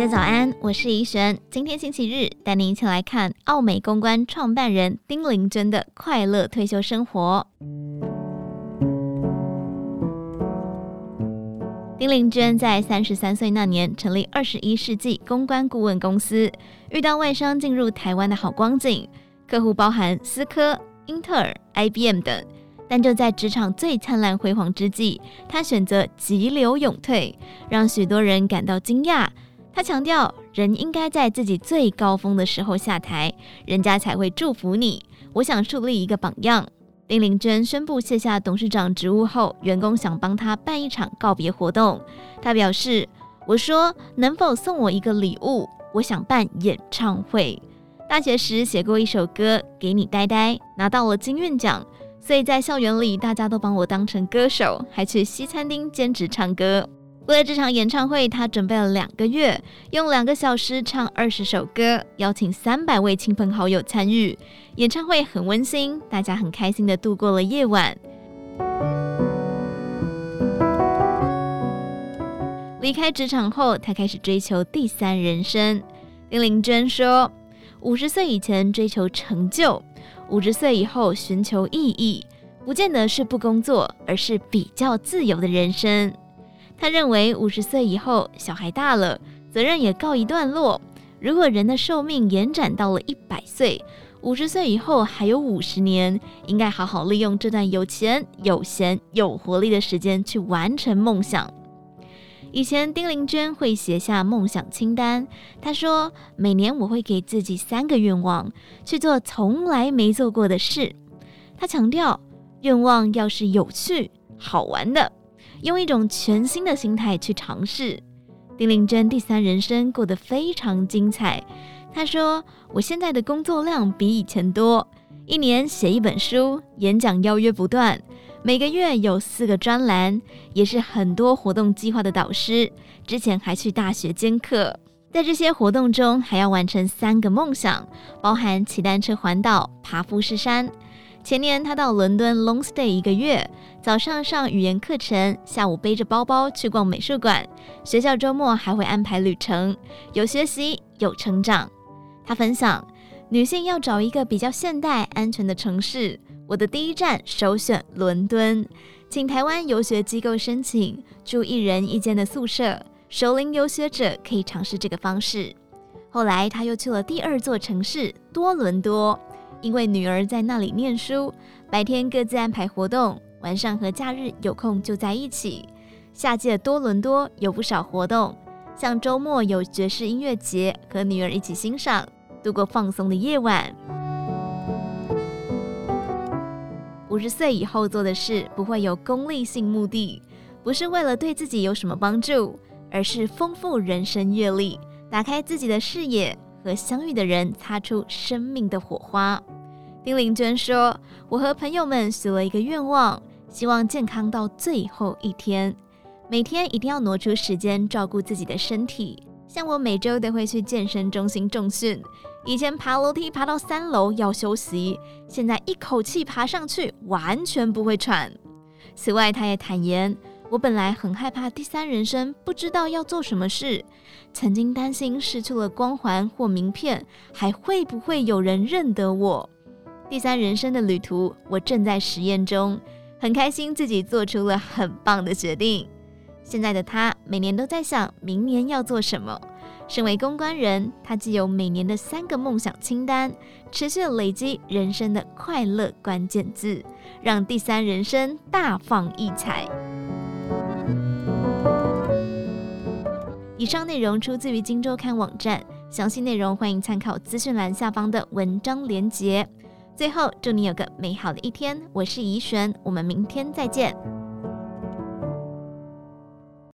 大家早安，我是怡璇。今天星期日，带您一起来看奥美公关创办人丁玲娟的快乐退休生活。丁玲娟在三十三岁那年成立二十一世纪公关顾问公司，遇到外商进入台湾的好光景，客户包含思科、英特尔、IBM 等。但就在职场最灿烂辉煌之际，她选择急流勇退，让许多人感到惊讶。他强调，人应该在自己最高峰的时候下台，人家才会祝福你。我想树立一个榜样。丁玲娟宣布卸下董事长职务后，员工想帮他办一场告别活动。他表示：“我说能否送我一个礼物？我想办演唱会。大学时写过一首歌《给你呆呆》，拿到了金韵奖，所以在校园里大家都把我当成歌手，还去西餐厅兼职唱歌。”为了这场演唱会，他准备了两个月，用两个小时唱二十首歌，邀请三百位亲朋好友参与。演唱会很温馨，大家很开心的度过了夜晚。离开职场后，他开始追求第三人生。丁玲娟说：“五十岁以前追求成就，五十岁以后寻求意义，不见得是不工作，而是比较自由的人生。”他认为五十岁以后，小孩大了，责任也告一段落。如果人的寿命延展到了一百岁，五十岁以后还有五十年，应该好好利用这段有钱、有闲、有活力的时间去完成梦想。以前丁玲娟会写下梦想清单，她说：“每年我会给自己三个愿望，去做从来没做过的事。”她强调，愿望要是有趣、好玩的。用一种全新的心态去尝试，丁玲娟第三人生过得非常精彩。她说：“我现在的工作量比以前多，一年写一本书，演讲邀约不断，每个月有四个专栏，也是很多活动计划的导师。之前还去大学兼课，在这些活动中还要完成三个梦想，包含骑单车环岛、爬富士山。”前年，他到伦敦 long stay 一个月，早上上语言课程，下午背着包包去逛美术馆。学校周末还会安排旅程，有学习，有成长。他分享，女性要找一个比较现代、安全的城市，我的第一站首选伦敦，请台湾游学机构申请住一人一间的宿舍，熟龄游学者可以尝试这个方式。后来，他又去了第二座城市多伦多。因为女儿在那里念书，白天各自安排活动，晚上和假日有空就在一起。夏季的多伦多有不少活动，像周末有爵士音乐节，和女儿一起欣赏，度过放松的夜晚。五十岁以后做的事不会有功利性目的，不是为了对自己有什么帮助，而是丰富人生阅历，打开自己的视野。和相遇的人擦出生命的火花。丁玲娟说：“我和朋友们许了一个愿望，希望健康到最后一天，每天一定要挪出时间照顾自己的身体。像我每周都会去健身中心重训，以前爬楼梯爬到三楼要休息，现在一口气爬上去完全不会喘。”此外，他也坦言。我本来很害怕第三人生，不知道要做什么事，曾经担心失去了光环或名片，还会不会有人认得我？第三人生的旅途，我正在实验中，很开心自己做出了很棒的决定。现在的他每年都在想明年要做什么。身为公关人，他既有每年的三个梦想清单，持续累积人生的快乐关键字，让第三人生大放异彩。以上内容出自于《荆州刊》网站，详细内容欢迎参考资讯栏下方的文章连结。最后，祝你有个美好的一天，我是怡璇，我们明天再见。